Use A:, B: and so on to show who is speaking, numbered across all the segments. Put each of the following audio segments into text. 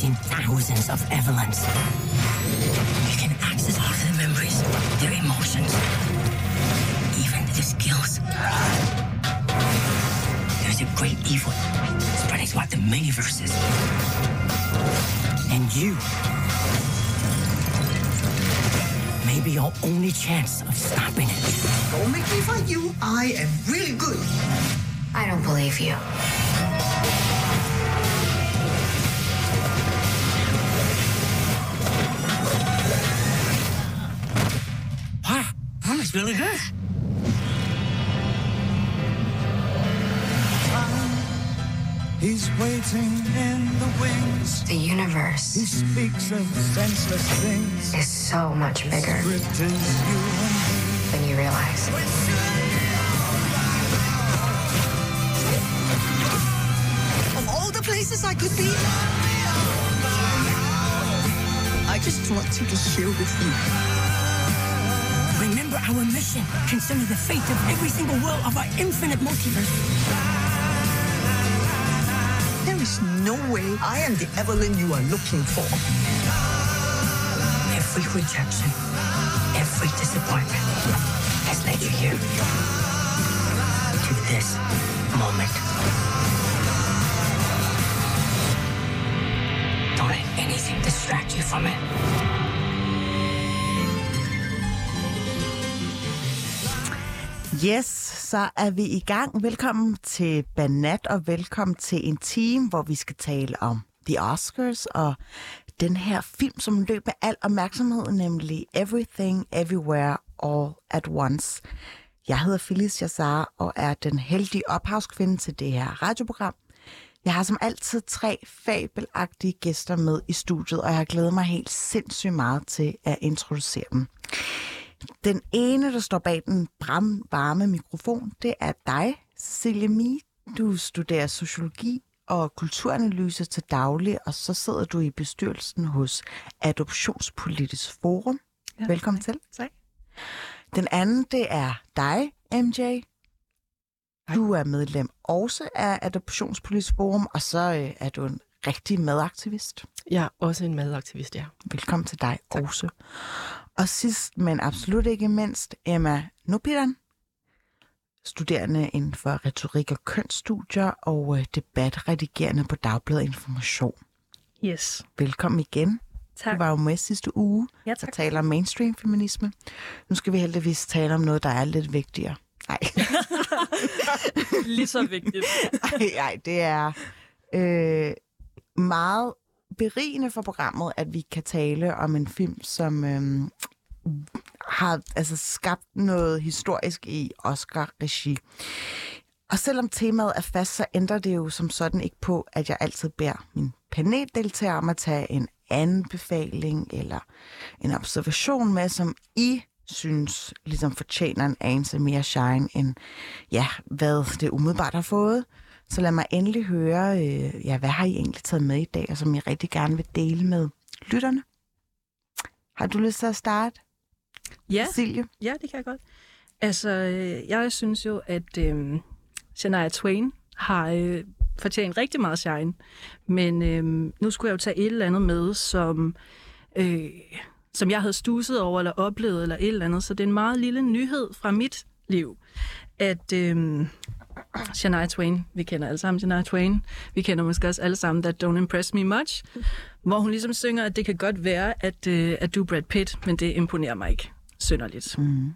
A: seen thousands of Evelyns. You can access all their memories, their emotions, even their skills. There's a great evil spreading throughout the many verses. And you may be your only chance of stopping it.
B: Don't make me fight you. I am really good.
C: I don't believe you.
A: That was really good.
D: He's waiting in the wings.
C: The universe.
D: He
C: universe
D: speaks of senseless things.
C: is so much bigger
D: Script is you and me.
C: than you realize.
B: Of all the places I could be, I just want to just share with you.
A: Our mission concerning the fate of every single world of our infinite multiverse.
B: There is no way I am the Evelyn you are looking for.
A: Every rejection, every disappointment has led you here. To this moment. Don't let anything distract you from it.
E: Yes, så er vi i gang. Velkommen til Banat, og velkommen til en team, hvor vi skal tale om The Oscars og den her film, som løb med al opmærksomhed, nemlig Everything, Everywhere, All at Once. Jeg hedder Phyllis Jassar og er den heldige ophavskvinde til det her radioprogram. Jeg har som altid tre fabelagtige gæster med i studiet, og jeg har glædet mig helt sindssygt meget til at introducere dem. Den ene, der står bag den bram varme mikrofon, det er dig, Cecilie. Du studerer sociologi og kulturanalyse til daglig, og så sidder du i bestyrelsen hos Adoptionspolitisk Forum. Ja, Velkommen til.
F: Tak.
E: Den anden, det er dig, MJ. Du er medlem også af Adoptionspolitisk Forum, og så øh, er du en rigtig madaktivist.
F: Jeg er også en madaktivist, ja.
E: Velkommen til dig tak. også. Og sidst, men absolut ikke mindst, Emma Nupidan, studerende inden for retorik og kønsstudier og øh, debatredigerende på Dagbladet Information.
F: Yes.
E: Velkommen igen.
F: Tak.
E: Du var jo med sidste uge
F: Ja, tak.
E: taler om mainstream feminisme. Nu skal vi heldigvis tale om noget, der er lidt vigtigere. Nej,
F: Lige så vigtigt.
E: Ej, ej, det er øh, meget berigende for programmet, at vi kan tale om en film, som øhm, har altså, skabt noget historisk i Oscar-regi. Og selvom temaet er fast, så ændrer det jo som sådan ikke på, at jeg altid beder min paneldeltager om at tage en anbefaling eller en observation med, som I synes ligesom fortjener en anelse mere shine end ja, hvad det umiddelbart har fået. Så lad mig endelig høre, øh, ja, hvad har I egentlig taget med i dag, og som I rigtig gerne vil dele med lytterne? Har du lyst til at starte,
F: Ja,
E: Cecilie?
F: ja, det kan jeg godt. Altså, øh, jeg synes jo, at øh, Shania Twain har øh, fortjent rigtig meget shine. Men øh, nu skulle jeg jo tage et eller andet med, som, øh, som jeg havde stusset over, eller oplevet, eller et eller andet. Så det er en meget lille nyhed fra mit liv, at øh, Shania Twain, vi kender alle sammen Shania Twain, vi kender måske også alle sammen That Don't Impress Me Much, hvor hun ligesom synger, at det kan godt være, at, øh, at du er Brad Pitt, men det imponerer mig ikke synderligt.
E: Mm.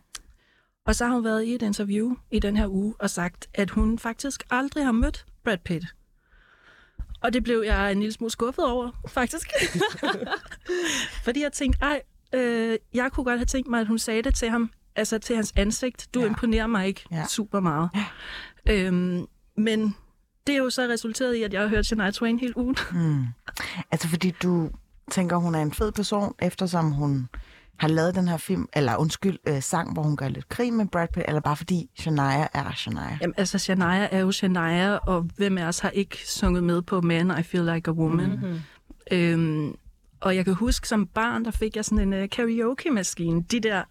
F: Og så har hun været i et interview i den her uge og sagt, at hun faktisk aldrig har mødt Brad Pitt. Og det blev jeg en lille smule skuffet over, faktisk. Fordi jeg tænkte, ej, øh, jeg kunne godt have tænkt mig, at hun sagde det til ham, altså til hans ansigt. Du
E: Ja.
F: imponerer mig ikke
E: ja.
F: super meget. Ja. Øhm, men det er jo så resulteret i, at jeg har hørt Shania Twain hele ugen.
E: Mm. Altså fordi du tænker, hun er en fed person, eftersom hun har lavet den her film, eller undskyld, øh, sang, hvor hun gør lidt krig med Brad Pitt, eller bare fordi Shania er Shania?
F: Jamen, altså, Shania er jo Shania, og hvem af os har ikke sunget med på Man, I Feel Like a Woman? Mm-hmm. Øhm, og jeg kan huske, som barn, der fik jeg sådan en uh, karaoke-maskine. De der,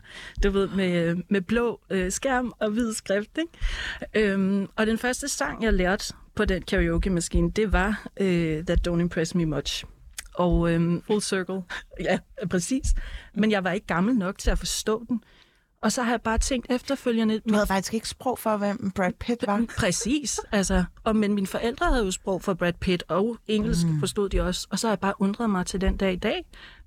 F: du ved, med, med blå uh, skærm og hvid skrift, ikke? Øhm, og den første sang, jeg lærte på den karaoke-maskine, det var uh, That Don't Impress Me Much. Og, øhm,
G: Full circle.
F: ja, præcis. Men jeg var ikke gammel nok til at forstå den. Og så har jeg bare tænkt efterfølgende...
E: Du havde faktisk ikke sprog for, hvem Brad Pitt var.
F: Præcis, altså. Og, men mine forældre havde jo sprog for Brad Pitt, og engelsk mm. forstod de også. Og så har jeg bare undret mig til den dag i dag.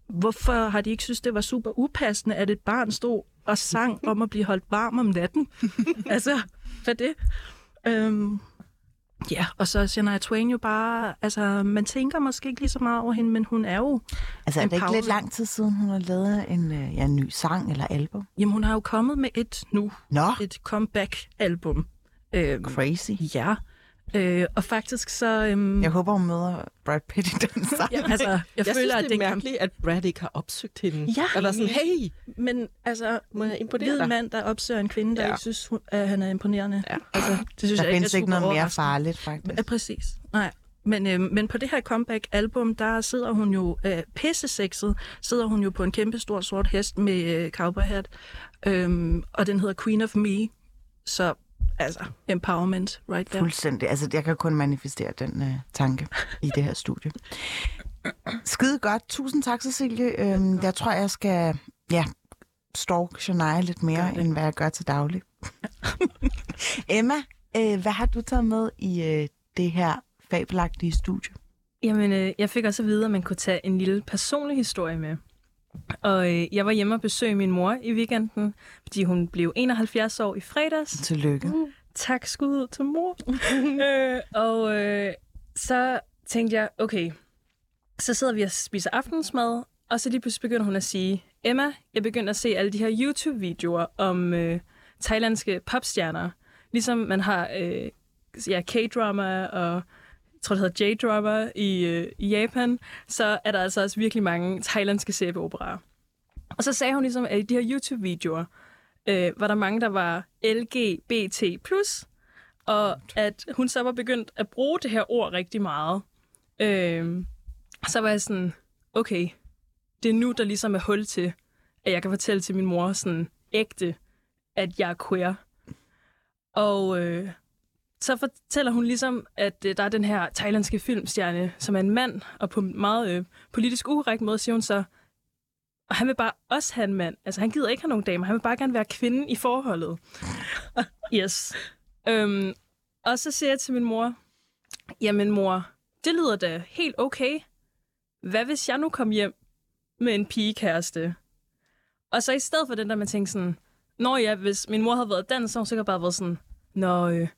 F: Hvorfor har de ikke synes, det var super upassende, at et barn stod og sang om at blive holdt varm om natten? altså, hvad det? Øhm, ja, og så Shania Twain jo bare... Altså, man tænker måske ikke lige så meget over hende, men hun er jo...
E: Altså, er det ikke lidt lang tid siden, hun har lavet en, øh, ja, en ny sang eller album?
F: Jamen, hun har jo kommet med et nu.
E: Nå,
F: Et comeback-album. Øhm,
E: crazy.
F: ja, øh, og faktisk så... Øhm,
E: Jeg håber, hun møder Brad Pitt i den sang.
F: Ja, altså, jeg,
G: Jeg
F: føler,
G: synes,
F: at
G: det er
F: kan...
G: mærkeligt, at Brad ikke har opsøgt hende.
F: Ja.
G: Og var sådan, hey,
F: Men altså,
G: må jeg imponere dig?
F: mand, der opsøger en kvinde, der
G: Ja.
F: ikke synes, hun, at han er imponerende.
G: Ja.
F: Altså, det synes
E: Der
F: jeg
E: findes
F: er
E: ikke noget
F: super
E: mere farligt, faktisk.
F: Ja, præcis. Nej. Men, øh, men på det her comeback-album, der sidder hun jo øh, pissesexet, sidder hun jo på en kæmpe stor sort hest med øh, cowboy hat, øhm, og den hedder Queen of Me. Så altså, empowerment right there.
E: Fuldstændig. Altså, jeg kan kun manifestere den øh, tanke i det her studie. Skide godt. Tusind tak, Cecilie. Øhm, jeg tror, jeg skal ja, stalk Shania lidt mere, end hvad jeg gør til daglig. Emma, øh, hvad har du taget med i øh, det her fabelagtige studie?
H: Jamen, øh, jeg fik også at vide, at man kunne tage en lille personlig historie med. Og øh, jeg var hjemme og besøge min mor i weekenden, fordi hun blev 71 år i fredags.
E: Tillykke.
H: Tak skud ud til mor. øh, og øh, så tænkte jeg, okay, så sidder vi og spiser aftensmad, og så lige pludselig begynder hun at sige, Emma, jeg begynder at se alle de her YouTube-videoer om øh, thailandske popstjerner. Ligesom man har øh, ja, K-drama og tror, det hedder J-dropper i, øh, i Japan, så er der altså også virkelig mange thailandske sæbeoperaer. Og så sagde hun ligesom, at i de her YouTube-videoer, øh, var der mange, der var LGBT+, og at hun så var begyndt at bruge det her ord rigtig meget. Øh, så var jeg sådan, okay, det er nu, der ligesom er hul til, at jeg kan fortælle til min mor sådan ægte, at jeg er queer. Og øh, så fortæller hun ligesom, at øh, der er den her thailandske filmstjerne, som er en mand, og på en meget øh, politisk ukorrekt måde siger hun så, og han vil bare også have en mand. Altså, han gider ikke have nogen damer. Han vil bare gerne være kvinden i forholdet. yes. Øhm, og så siger jeg til min mor, jamen mor, det lyder da helt okay. Hvad hvis jeg nu kom hjem med en pigekæreste? Og så i stedet for den der, man tænker sådan, Nå ja, hvis min mor havde været dansk, så hun sikkert bare været sådan, Nå, øh,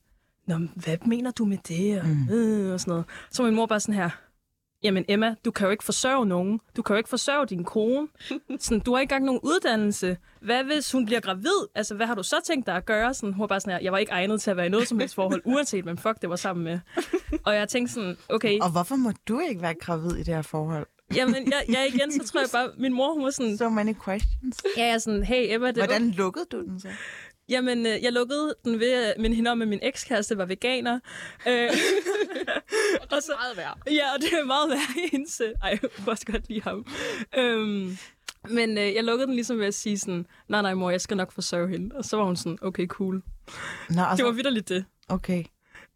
H: Nå hvad mener du med det? Og, mm. øh, og sådan noget. Så min mor bare sådan her, Jamen Emma, du kan jo ikke forsørge nogen. Du kan jo ikke forsørge din kone. Sådan, du har ikke engang nogen uddannelse. Hvad hvis hun bliver gravid? Altså, hvad har du så tænkt dig at gøre? Sådan, hun var bare sådan her, jeg var ikke egnet til at være i noget som helst forhold, uanset hvem fuck det var sammen med. Og jeg tænkte sådan, okay,
E: Og hvorfor må du ikke være gravid i det her forhold?
H: jamen, jeg, jeg igen, så tror jeg bare, min mor, hun var sådan,
E: So many questions.
H: ja, jeg er sådan, hey Emma, det
E: Hvordan lukkede du den så?
H: Jamen, øh, jeg lukkede den ved at minde hende om, at min ekskæreste var veganer. Øh, og så,
G: meget værd.
H: Ja, og det er meget værd i hendes... øh, Ej, jeg kunne også godt lide ham. Øhm, men øh, jeg lukkede den ligesom ved at sige sådan, nej, nej, mor, jeg skal nok forsørge hende. Og så var hun sådan, okay, cool.
E: Nå, og
H: Det var
E: så,
H: vidderligt det.
E: okay.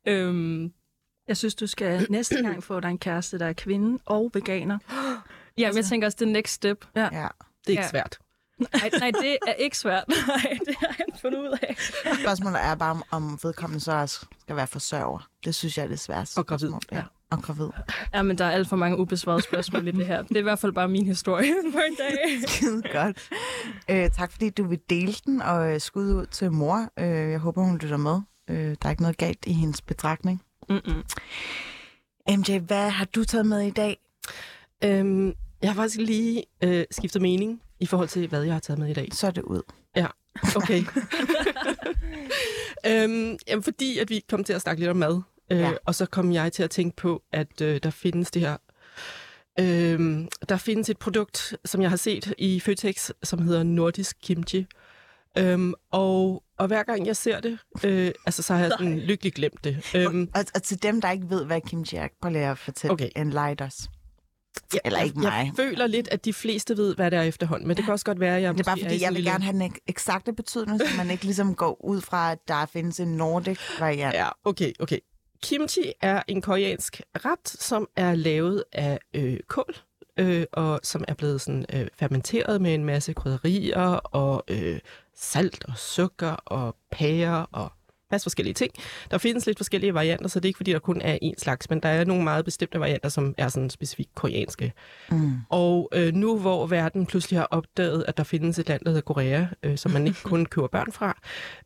H: Øhm,
F: Jeg synes, du skal næste gang få dig en kæreste, der er kvinde og veganer.
H: ja, men jeg tænker også, det er next step.
E: Ja.
G: Det er ikke
H: Ja.
G: svært.
H: Nej, nej, det er ikke svært. Nej, det har jeg fundet ud af.
E: Spørgsmålet er bare, om- om vedkommende så også skal være forsørger. Det synes jeg er det sværeste.
G: Og gravid.
E: spørgsmål. Ja. Og gravid.
H: Ja, men der er alt for mange ubesvarede spørgsmål i det her. Det er i hvert fald bare min historie for en dag.
E: Skide godt. Øh, tak fordi du vil dele den, og øh, skud ud til mor. Øh, jeg håber, hun lytter med. Øh, der er ikke noget galt i hendes betragtning.
H: Mm-mm.
E: MJ, hvad har du taget med i dag?
G: Øhm, jeg har faktisk lige øh, skiftet mening i forhold til, hvad jeg har taget med i dag.
E: Så er det ud.
G: Okay. øhm, jamen, fordi at vi kom til at snakke lidt om mad, øh,
E: Ja.
G: ja. og så kom jeg til at tænke på, at øh, der findes det her... Øh, der findes et produkt, som jeg har set i Føtex, som hedder Nordisk Kimchi. Øhm, og, og hver gang jeg ser det, øh, altså, så har jeg sådan lykkeligt glemt det. Øhm,
E: Og, og til dem, der ikke ved, hvad kimchi er, prøv lige at fortælle
G: Okay.
E: en light os.
G: Ja,
E: Eller ikke
G: jeg,
E: mig.
G: Jeg føler lidt, at de fleste ved, hvad det er efterhånden, men det kan også godt være, at jeg
E: Det er bare fordi,
G: i
E: jeg vil gerne have den ek- eksakte betydning, så man ikke ligesom går ud fra, at der findes en nordic variant.
G: Ja, okay, okay. Kimchi er en koreansk ret, som er lavet af øh, kål, øh, og som er blevet sådan øh, fermenteret med en masse krydderier og øh, salt og sukker og pærer og masse forskellige ting. Der findes lidt forskellige varianter, så det er ikke fordi, der kun er én slags, men der er nogle meget bestemte varianter, som er sådan specifikt koreanske. Mm. Og øh, nu hvor verden pludselig har opdaget, at der findes et land, der hedder Korea, øh, som man ikke kun køber børn fra,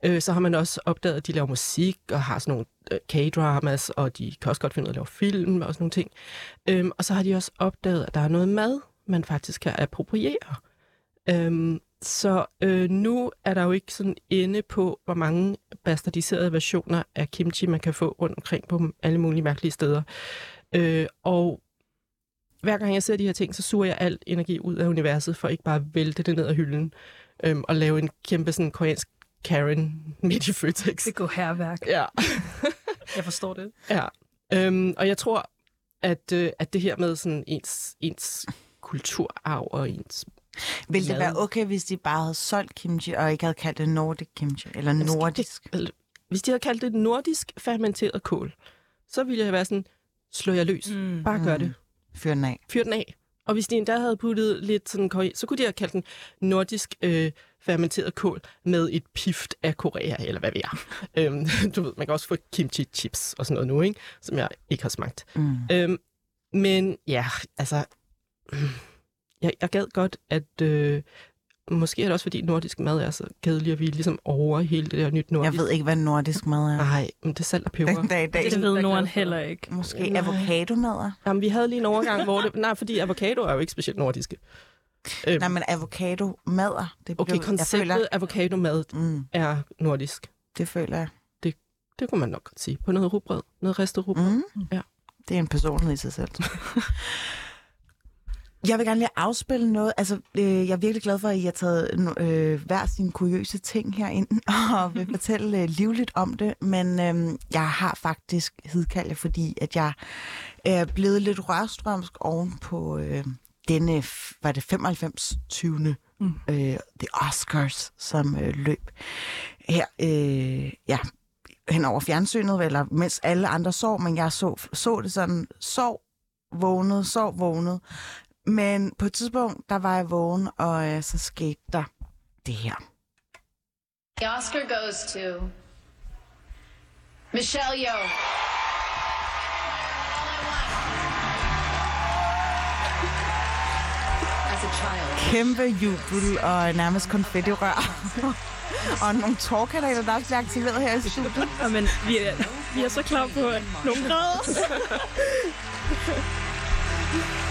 G: øh, så har man også opdaget, at de laver musik og har sådan nogle øh, K-dramas, og de kan også godt finde ud af at lave film og sådan nogle ting. Øhm, og så har de også opdaget, at der er noget mad, man faktisk kan appropriere. Øhm, så øh, nu er der jo ikke sådan inde på, hvor mange bastardiserede versioner af kimchi, man kan få rundt omkring på alle mulige mærkelige steder. Øh, og hver gang jeg ser de her ting, så suger jeg alt energi ud af universet, for ikke bare at vælte det ned ad hylden øh, og lave en kæmpe sådan koreansk Karen midt i Føtex.
H: Det går herværk.
G: Ja.
H: Jeg forstår det.
G: Ja. Øhm, og jeg tror, at, øh, at det her med sådan ens, ens kulturarv og ens
E: Vil det være okay, hvis de bare havde solgt kimchi, og ikke havde kaldt det nordic kimchi, eller nordisk?
G: Det, hvis de havde kaldt det nordisk fermenteret kål, så ville jeg være sådan, slå jer løs. Mm. Bare gør det.
E: Fyr den af.
G: Fyr den af. Og hvis de endda havde puttet lidt sådan, kore- så kunne de have kaldt den nordisk øh, fermenteret kål med et pift af Korea, eller hvad ved jeg. øhm, du ved, man kan også få kimchi chips og sådan noget nu, ikke? som jeg ikke har smagt.
E: Mm.
G: Øhm, men ja, altså, jeg, jeg gad godt, at øh, måske er det også fordi nordisk mad er så kedelig, at vi er ligesom over hele det der nyt nordisk.
E: Jeg ved ikke, hvad nordisk mad er.
G: Nej, men det er salt og peber.
E: Den dag i dag.
H: Det ved Norden heller ikke.
E: Måske
G: Nej.
E: avocadomad. er.
G: Jamen, vi havde lige en overgang, hvor det... Nej, fordi avocado er jo ikke specielt nordiske. Øhm,
E: Nej, men avocado mader. Det
G: okay,
E: blev-
G: konceptet
E: føler,
G: avocado-mad
E: mm,
G: er nordisk.
E: det føler jeg.
G: Det kunne man nok godt sige. På noget rugbrød. Noget ristet rugbrød.
E: Mm.
G: Ja.
E: Det er en personlighed i sig selv. Jeg vil gerne lige afspille noget. Altså, øh, jeg er virkelig glad for, at I har taget øh, hver sine kuriøse ting herind og vil fortælle øh, livligt om det. Men øh, jeg har faktisk hidkaldt jer, fordi at jeg er blevet lidt rørstrømsk oven på øh, denne, var det 95. 20. Mm. Øh, The Oscars, som øh, løb her, øh, ja, hen over fjernsynet, eller mens alle andre sov, men jeg så, så det sådan, sov, vågnede, sov, vågnede. Men på et tidspunkt, der var jeg vågen, og øh, så skete der det her.
I: The Oscar goes to Michelle Yeoh.
E: Kæmpe jubel og nærmest konfettirør. og nogle tårkanaler, der også bliver aktiveret her i studiet.
H: Ja, men vi er, vi er så klar på nogle grader.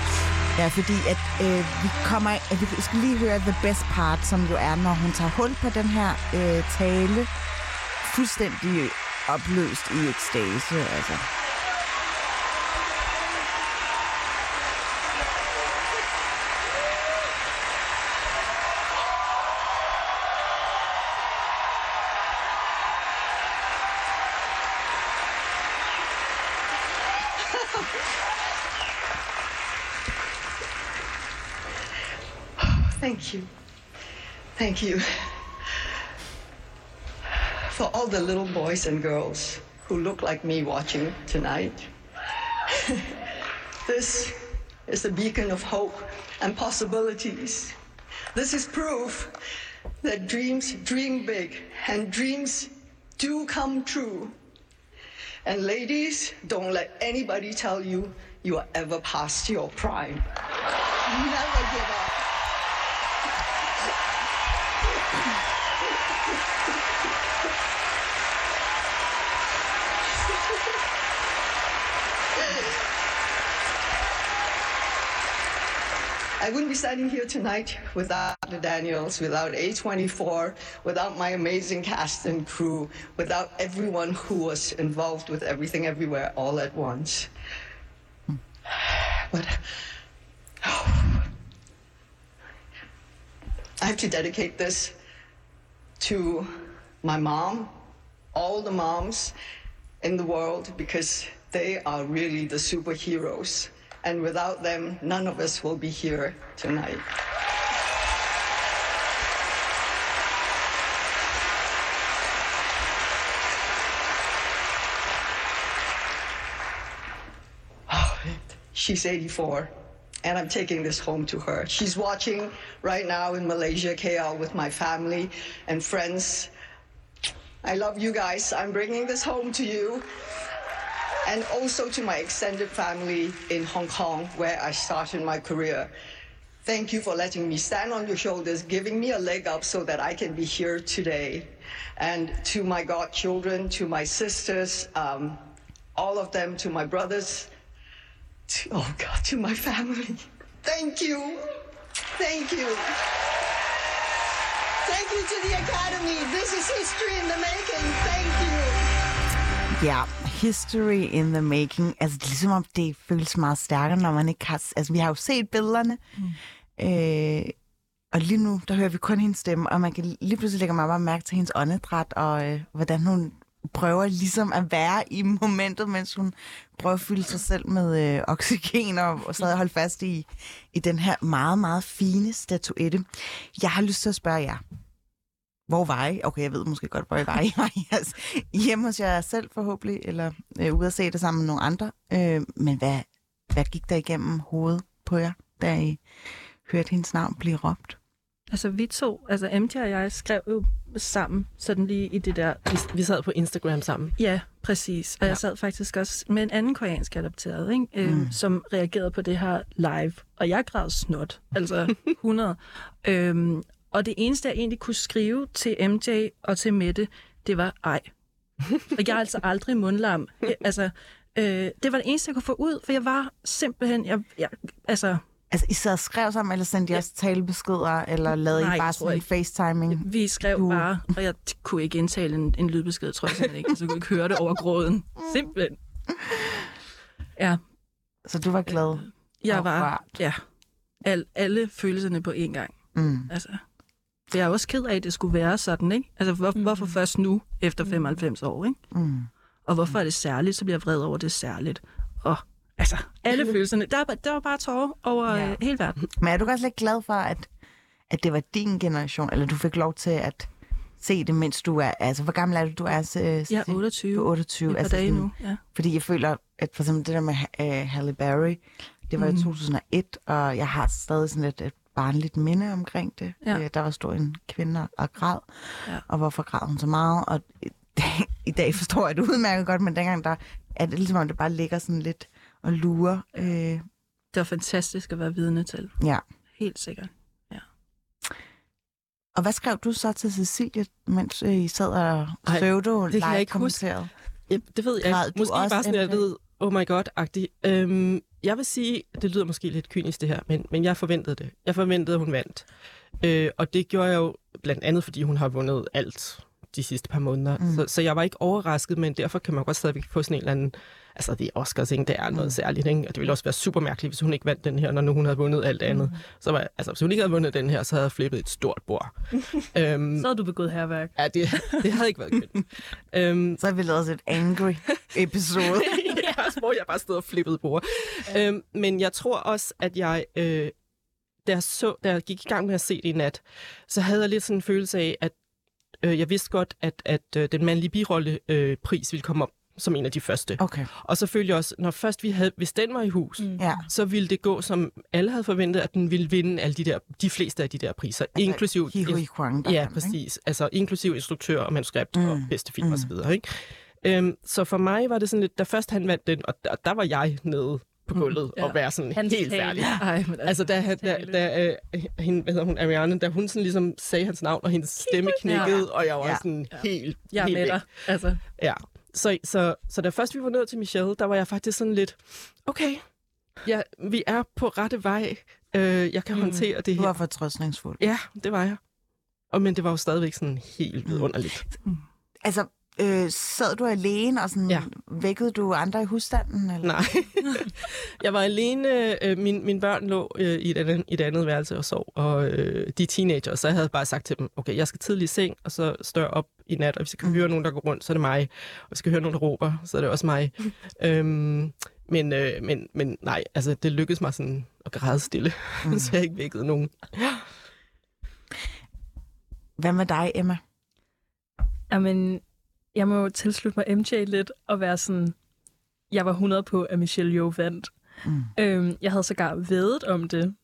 E: Ja, fordi at øh, vi kommer, at vi skal lige høre the best part, som jo er, når hun tager hul på den her øh, tale, fuldstændig øh, opløst i ekstase. Altså.
B: Thank you. Thank you. For all the little boys and girls who look like me watching tonight. this is a beacon of hope and possibilities. This is proof that dreams dream big and dreams do come true. And ladies, don't let anybody tell you you are ever past your prime. Never give up. I wouldn't be standing here tonight without the Daniels, without A24, without my amazing cast and crew, without everyone who was involved with everything everywhere all at once. But I have to dedicate this to my mom, all the moms in the world, because they are really the superheroes. And without them, none of us will be here tonight. She's 84, and I'm taking this home to her. She's watching right now in Malaysia, KL, with my family and friends. I love you guys. I'm bringing this home to you. And also to my extended family in Hong Kong, where I started my career. Thank you for letting me stand on your shoulders, giving me a leg up so that I can be here today. And to my godchildren, to my sisters, um, all of them, to my brothers, to, oh God, to my family. Thank you. Thank you. Thank you to the Academy. This is history in the making. Thank you.
E: Ja, history in the making. Altså, det er ligesom om, det føles meget stærkere, når man ikke har... Altså, vi har jo set billederne, mm. øh, og lige nu, der hører vi kun hendes stemme, og man kan lige pludselig lægge mig bare mærke til hendes åndedræt, og øh, hvordan hun prøver ligesom at være i momentet, mens hun prøver at fylde sig selv med øh, oxygen og, og stadig holde fast i, i den her meget, meget fine statuette. Jeg har lyst til at spørge jer, hvor var I? Okay, jeg ved måske godt, hvor I var. I var I jeres, hjemme hos jer selv forhåbentlig, eller øh, ude at se det sammen med nogle andre. Øh, men hvad, hvad gik der igennem hovedet på jer, da I hørte hendes navn blive råbt?
F: Altså, vi to, altså MJ og jeg skrev jo sammen, sådan lige i det der...
G: Vi, vi sad på Instagram sammen.
F: Ja, præcis. Og ja. jeg sad faktisk også med en anden koreansk adopteret, ikke? Øhm, mm. som reagerede på det her live. Og jeg græd snot, altså 100. øhm, og det eneste, jeg egentlig kunne skrive til MJ og til Mette, det var ej. og jeg er altså aldrig mundlam. Altså, øh, det var det eneste, jeg kunne få ud, for jeg var simpelthen... Jeg, jeg, altså,
E: Altså, I sad og skrev sammen, eller sendte I også talebeskeder, eller lavede
F: Nej,
E: I bare
F: jeg
E: sådan en facetiming?
F: vi skrev
E: Du-
F: bare, og jeg kunne ikke indtale en, en lydbesked, tror jeg simpelthen ikke. Så jeg kunne ikke høre det over gråden. Simpelthen. Ja,
E: Så du var glad?
F: jeg
E: Og
F: var...
E: rørt.
F: Ja, al, alle følelserne på én gang.
E: Mm.
F: Altså, jeg er også ked af, at det skulle være sådan, ikke? Altså, hvor, mm. hvorfor først nu, efter 95 år, ikke?
E: Mm.
F: Og hvorfor er det særligt, så bliver jeg vred over, det er særligt. Og altså, alle følelserne. Der, er bare- der var bare tårer over
E: Ja.
F: ja. hele verden.
E: Men er du også lidt glad for, at, at det var din generation, eller du fik lov til at se det, mens du er... Altså, hvor gammel er du? Du er... Øh,
F: Jeg er 28.
E: Du er 28.
F: Et par
E: altså,
F: dage
E: sådan-
F: nu, ja.
E: Fordi jeg føler, at for eksempel det der med uh, Halle Berry, det var mm. i 2001, og jeg har stadig sådan et, et barnligt minde omkring det.
F: Ja.
E: Øh, Der var stå en kvinde og græd,
F: Ja.
E: og hvorfor græd hun så meget? Og i dag forstår jeg det udmærket godt, men dengang der er det ligesom, om det bare ligger sådan lidt og lurer. Øh,
F: Det var fantastisk at være vidne til.
E: ja.
F: Helt sikkert.
E: Og hvad skrev du så til Cecilie, mens øh, I sad og pseudo
G: det kan jeg ikke
E: kommenterede?
G: Ja, det ved jeg ikke. Måske
E: også,
G: bare sådan, jeg ved, oh my god-agtig. Øhm, jeg vil sige, det lyder måske lidt kynisk det her, men, men jeg forventede det. Jeg forventede, at hun vandt. Øh, og det gjorde jeg jo blandt andet, fordi hun har vundet alt de sidste par måneder. Mm. Så, så jeg var ikke overrasket, men derfor kan man godt stadigvæk få sådan en eller anden... Altså, det er Oscars, ikke? Det er noget mm. særligt, ikke? Og det ville også være super mærkeligt, hvis hun ikke vandt den her, når nu hun havde vundet alt andet. Mm. Så var, altså, hvis hun ikke havde vundet den her, så havde jeg flippet et stort bord. øhm,
H: Så har du begået herværk.
G: ja, det, det havde ikke været kønt. øhm,
E: Så har vi lavet et angry episode.
G: ja, hvor jeg bare stod og flippede bord. Øhm, men jeg tror også, at jeg, øh, da, jeg så, da jeg gik i gang med at se det i nat, så havde jeg lidt sådan en følelse af, at øh, jeg vidste godt, at, at øh, den mandlige birolle øh, pris ville komme op som en af de første.
E: Okay.
G: Og så følte jeg også, når først vi havde, hvis den var i hus, mm.
E: Ja.
G: så ville det gå, som alle havde forventet, at den ville vinde alle de der, de fleste af de der priser, inklusiv...
E: Hi Hui Kwang, der
G: Ja,
E: vandt, ikke?
G: præcis. Altså inklusiv instruktør og manuskript mm. og bedste film
E: Mm.
G: og så videre, ikke? Øhm, så for mig var det sådan lidt, da først han vandt den, og der, der var jeg nede på gulvet
H: Ja.
G: og være sådan
H: Hans
G: helt
H: tale.
G: færdig.
F: Ej, men
G: Altså, da, han- da, da øh, hende, hvad hedder hun, Ariane, da hun sådan ligesom sagde hans navn, og hendes stemme knækkede,
F: Ja.
G: og jeg var
E: Ja.
G: sådan helt,
F: jeg
G: helt
F: med dig. Altså,
G: Ja. Så, så, så da først vi var nået til Michelle, der var jeg faktisk sådan lidt, okay, ja, vi er på rette vej. Øh, jeg kan mm. håndtere det
E: Du var
G: her.
E: fortrøstningsfuld.
G: Ja, det var jeg. Og, men det var jo stadigvæk sådan helt vidunderligt.
E: Altså, øh, sad du alene og sådan,
G: Ja.
E: vækkede du andre i husstanden? Eller?
G: Nej. jeg var alene. Øh, min, mine børn lå øh, i, et andet, i et andet værelse og sov, og øh, de er teenager, så jeg havde bare sagt til dem, okay, jeg skal tidligt i seng, og så står jeg op i nat, og hvis jeg kan mm. høre nogen, der går rundt, så er det mig. Og hvis jeg skal høre nogen, der råber, så er det også mig. øhm, men, øh, men, men nej, altså det lykkedes mig sådan at græde stille, mm. så jeg ikke vækkede nogen.
E: Hvad med dig, Emma?
H: Jamen, jeg må jo tilslutte mig MJ lidt og være sådan, jeg var 100 på, at Michelle Yeoh vandt. Mm. Øhm, jeg havde sågar vedet om det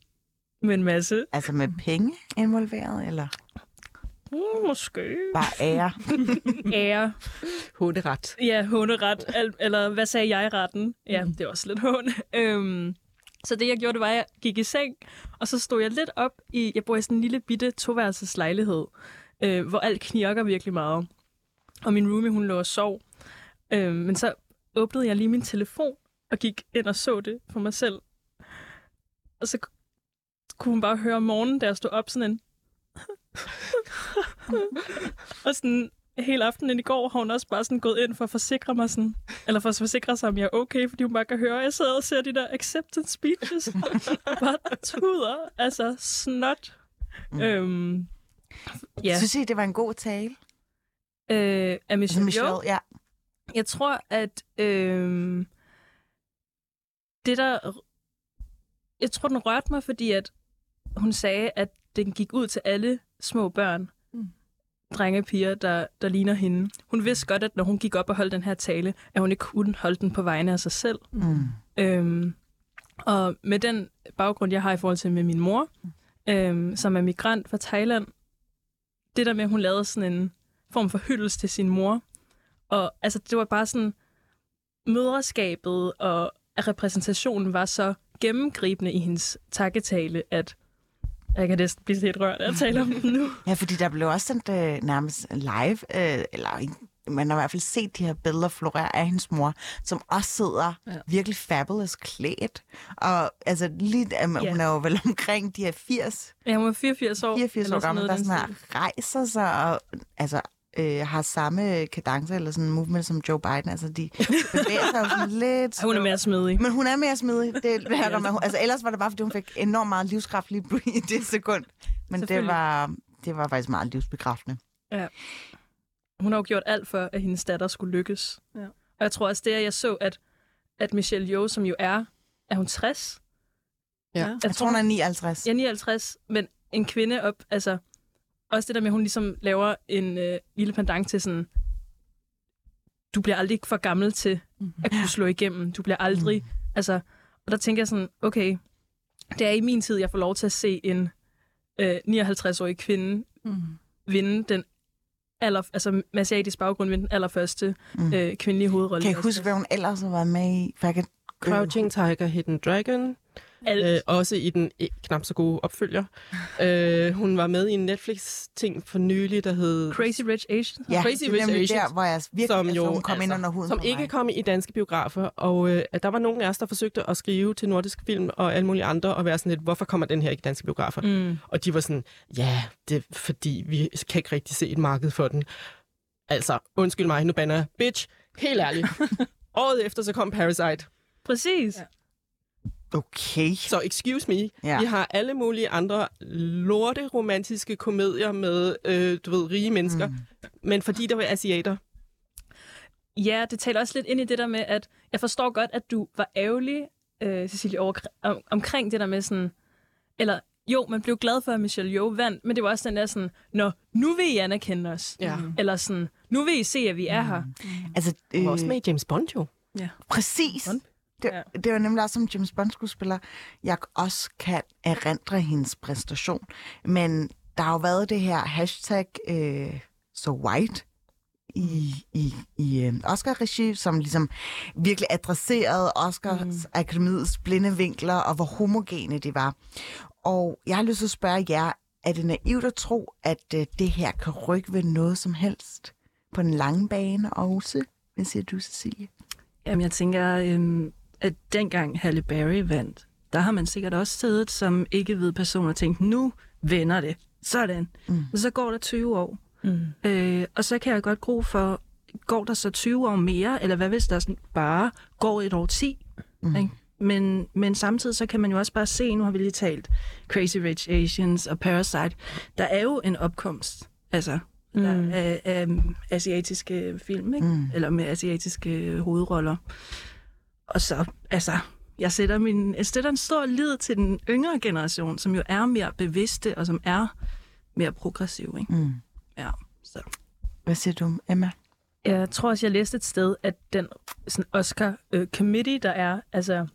H: med en masse.
E: Altså med penge involveret, eller
H: Mm, måske.
E: bare ære?
H: Ære.
G: Hunderet.
H: Ja, hunderet. Al- eller hvad sagde jeg retten? Ja, det er også lidt hund. Øhm, så det, jeg gjorde, det var, at jeg gik i seng, og så stod jeg lidt op i... Jeg bor i sådan en lille bitte toværelses lejlighed, øh, hvor alt knirker virkelig meget. Og min roomie, hun lå og sov. Øh, men så åbnede jeg lige min telefon og gik ind og så det for mig selv. Og så kunne hun bare høre om morgenen, da jeg stod op sådan en... og sådan hele aftenen i går har hun også bare sådan gået ind for at forsikre mig sådan, eller for at forsikre sig, om jeg er okay, fordi hun bare kan høre, at jeg sidder og ser de der acceptance speeches. bare tuder, altså snot. Mm. Øhm, ja,
E: Synes I, det var en god tale?
H: øh, af Michelle,
E: Michelle,
H: Yeoh.
E: ja.
H: Jeg tror, at øh, det der... Jeg tror, den rørte mig, fordi at hun sagde, at den gik ud til alle små børn. Mm. Drenge og piger, der, der ligner hende. Hun vidste godt, at når hun gik op og holdt den her tale, at hun ikke kunne holde den på vegne af sig selv.
E: Mm.
H: Øhm, og med den baggrund, jeg har i forhold til med min mor, øhm, som er migrant fra Thailand, det der med, at hun lavede sådan en form for hyldest til sin mor, og altså, det var bare sådan, møderskabet og repræsentationen var så gennemgribende i hendes takketale, at jeg kan næsten blive helt rørt af at tale om den nu.
E: Ja, fordi der blev også sendt øh, nærmest live, øh, eller man har i hvert fald set de her billeder florere af hendes mor, som også sidder ja. virkelig fabulous klædt. Og altså, lige, um,
H: Ja.
E: hun er jo vel omkring de her 80,
H: Ja, hun var 84 år.
E: 84
H: eller
E: år gammel, der sådan her rejser sig og altså, øh, har samme kadence eller sådan movement som Joe Biden. Altså, de bevæger sig jo sådan lidt...
H: Hun er mere smidig.
E: Men hun er mere smidig. Det, det her, med, altså, ellers var det bare, fordi hun fik enormt meget livskraft lige i det sekund. Men det var, det var faktisk meget livsbekræftende.
H: Ja. Hun har jo gjort alt for, at hendes datter skulle lykkes.
F: Ja.
H: Og jeg tror også, det er, jeg så, at, at Michelle Yeoh, som jo er, er hun 60?
G: Ja.
H: Jeg,
E: Jeg tror, hun er 59.
H: Jeg er 59, men en kvinde op, altså også det der med, at hun ligesom laver en øh, lille pendant til sådan, du bliver aldrig for gammel til at kunne slå igennem. Du bliver aldrig, altså, og der tænker jeg sådan, okay, det er i min tid, jeg får lov til at se en øh, 59-årig kvinde
F: Mm.
H: vinde den aller, altså med asiatisk baggrund vinde den allerførste mm. øh, kvindelige hovedrolle.
E: Kan I huske, hvad hun ellers har været med i? For jeg kan...
G: Crouching Tiger, Hidden Dragon.
H: Alt.
G: Øh, også i den eh, knap så gode opfølger. øh, hun var med i en Netflix-ting for nylig, der hed...
H: Crazy Rich Asians?
E: Ja,
G: Crazy
E: det er
G: Rich
E: nemlig
G: Asians,
E: der, hvor jeg virkelig,
G: som
E: altså,
G: jo,
E: hun kom ind
G: altså,
E: under huden
G: som
E: på
G: ikke
E: mig.
G: kom i danske biografer. Og øh, der var nogen af os, der forsøgte at skrive til nordisk film og alle mulige andre, og være sådan lidt, hvorfor kommer den her ikke i danske biografer?
H: Mm.
G: Og de var sådan, ja, det er fordi, vi kan ikke rigtig se et marked for den. Altså, undskyld mig, nu banner jeg. Bitch, helt ærligt. Året efter, så kom Parasite.
H: Præcis. Ja.
E: Okay.
G: Så excuse me,
E: Ja.
G: ja. vi har alle mulige andre lorte romantiske komedier med, øh, du ved, rige mennesker. Mm. Men fordi der var asiater.
H: Ja, det taler også lidt ind i det der med, at jeg forstår godt, at du var ærgerlig, øh, Cecilie, over, om, omkring det der med sådan... Eller jo, man blev glad for, at Michelle Yeoh vandt, men det var også den der sådan, Nå, nu vil I anerkende os.
G: Ja.
H: Eller sådan, nu vil I se, at vi er her.
E: Altså,
G: Hun var også
E: øh,
G: med i James Bond, jo.
E: Præcis.
H: Bond.
E: Det,
H: Ja.
E: det var nemlig også som James Bond-skuespiller, jeg også kan erindre hendes præstation. Men der har jo været det her hashtag øh, so white i, i, i øh, Oscar-regi, som ligesom virkelig adresserede Oscars mm. Akademiets blinde vinkler, og hvor homogene de var. Og jeg har lyst til at spørge jer, er det naivt at tro, at øh, det her kan rykke ved noget som helst på den lange bane også? Hvad siger du, Cecilie?
F: Jamen, jeg tænker, øhm, at dengang Halle Berry vandt, der har man sikkert også siddet som ikke-hvide person og tænkt, nu vender det. Sådan. Mm. Og så går der 20 år.
H: Mm.
F: Øh, og så kan jeg godt gro for, går der så 20 år mere, eller hvad hvis der sådan bare går et år 10? Mm. Ikke? Men, men samtidig så kan man jo også bare se, nu har vi lige talt Crazy Rich Asians og Parasite, der er jo en opkomst altså, mm. der, af, af asiatiske film, ikke? Mm. eller med asiatiske hovedroller. Og så, altså, jeg sætter, min, jeg sætter en stor lid til den yngre generation, som jo er mere bevidste, og som er mere progressiv. Ikke?
E: Mm.
F: Ja, så.
E: Hvad siger du, Emma?
H: Jeg tror også, jeg læste et sted, at den sådan Oscar øh, committee, der er, altså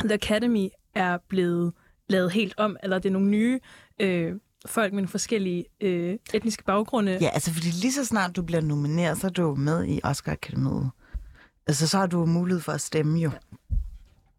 H: The Academy er blevet lavet helt om, eller det er nogle nye øh, folk med forskellige øh, etniske baggrunde.
E: Ja, altså fordi lige så snart du bliver nomineret, så er du med i Oscar-akademiet. Altså så har du mulighed for at stemme jo.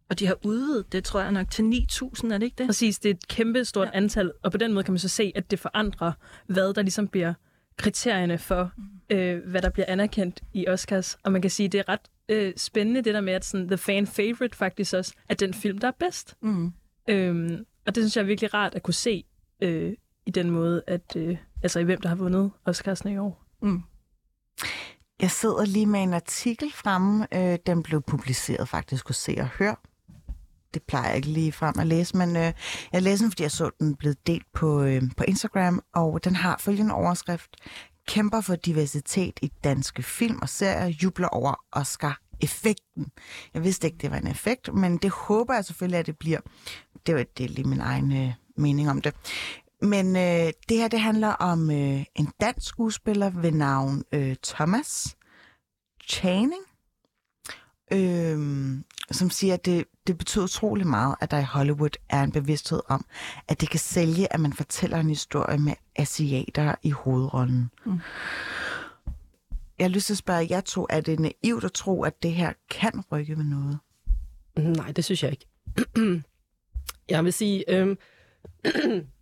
F: Og de har udvidet det, tror jeg nok, til 9.000, er det ikke det?
H: Præcis, det er et kæmpe stort ja. antal, og på den måde kan man så se, at det forandrer, hvad der ligesom bliver kriterierne for, øh, hvad der bliver anerkendt i Oscars. Og man kan sige, det er ret øh, spændende, det der med, at sådan, the fan favorite faktisk også er den film, der er bedst.
E: Mm.
H: Øhm, og det synes jeg er virkelig rart at kunne se øh, i den måde, at øh, altså i hvem, der har vundet Oscarsne i år.
E: Mm. Jeg sidder lige med en artikel fremme. Øh, den blev publiceret faktisk hos Se og Hør. Det plejer jeg ikke lige frem at læse, men øh, jeg læser den, fordi jeg så den blev delt på, øh, på Instagram, og den har følgende overskrift. Kæmper for diversitet i danske film og serier, jubler over Oscar-effekten. Jeg vidste ikke, det var en effekt, men det håber jeg selvfølgelig, at det bliver. Det var det er lige min egen øh, mening om det. Men øh, det her, det handler om øh, en dansk skuespiller ved navn øh, Thomas Channing, øh, som siger, at det, det betyder utrolig meget, at der i Hollywood er en bevidsthed om, at det kan sælge, at man fortæller en historie med asiater i hovedrollen. Mm. Jeg har lyst til at spørge jer to, er det naivt at tro, at det her kan rykke med noget?
G: Nej, det synes jeg ikke. jeg vil sige, øh,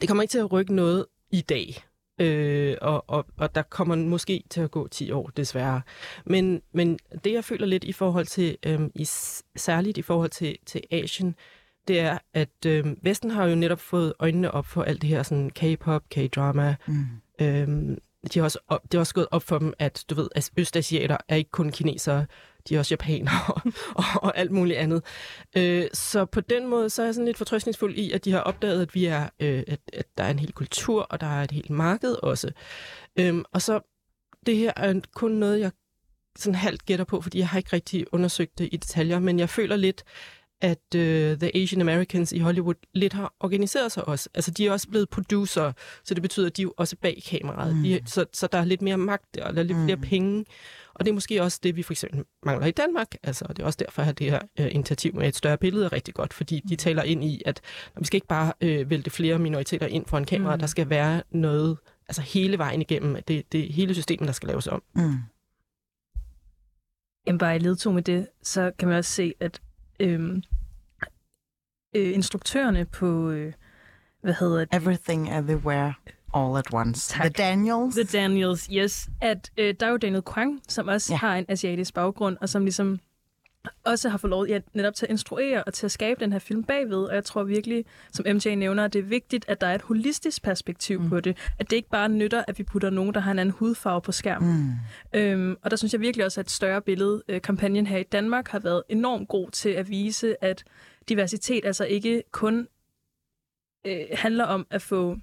G: det kommer ikke til at rykke noget i dag. Øh, og, og, og der kommer måske til at gå 10 år, desværre. Men, men det, jeg føler lidt i forhold til, øh, i, særligt i forhold til, til Asien, det er, at øh, Vesten har jo netop fået øjnene op for alt det her sådan K-pop, K-drama. Mm. Øh, de har også, det er også gået op for dem, at du ved, at østasiater er ikke kun kinesere, de er også japanere og, og, og alt muligt andet. Øh, så på den måde, så er jeg sådan lidt fortrøstningsfuld i, at de har opdaget, at vi er, øh, at, at der er en hel kultur, og der er et helt marked også. Øh, og så, det her er kun noget, jeg sådan halvt gætter på, fordi jeg har ikke rigtig undersøgt det i detaljer, men jeg føler lidt, at uh, The Asian Americans i Hollywood lidt har organiseret sig også. Altså, de er også blevet producer, så det betyder, at de er jo også bag kameraet. Mm. De, så, så der er lidt mere magt, og der er lidt mm. flere penge. Og det er måske også det, vi for eksempel mangler i Danmark. Altså, det er også derfor, at det her uh, initiativ med et større billede er rigtig godt, fordi de mm. taler ind i, at vi skal ikke bare uh, vælte flere minoriteter ind for en kamera. Mm. Der skal være noget, altså hele vejen igennem. Det, det hele systemet, der skal laves om. Mm.
H: Jamen bare i ledtog med det, så kan man også se, at øhm, øh, instruktørerne på, øh, hvad hedder det?
E: Everything Everywhere All at Once. Tak. The Daniels.
H: The Daniels, yes. At, øh, der er jo Daniel Kwang, som også ja. har en asiatisk baggrund, og som ligesom også har fået lov ja, netop til at instruere og til at skabe den her film bagved. Og jeg tror virkelig, som MJ nævner, at det er vigtigt, at der er et holistisk perspektiv mm. på det. At det ikke bare nytter, at vi putter nogen, der har en anden hudfarve på skærmen. Mm. Øhm, og der synes jeg virkelig også, at et større billede, øh, kampagnen her i Danmark, har været enormt god til at vise, at diversitet altså ikke kun øh, handler om at få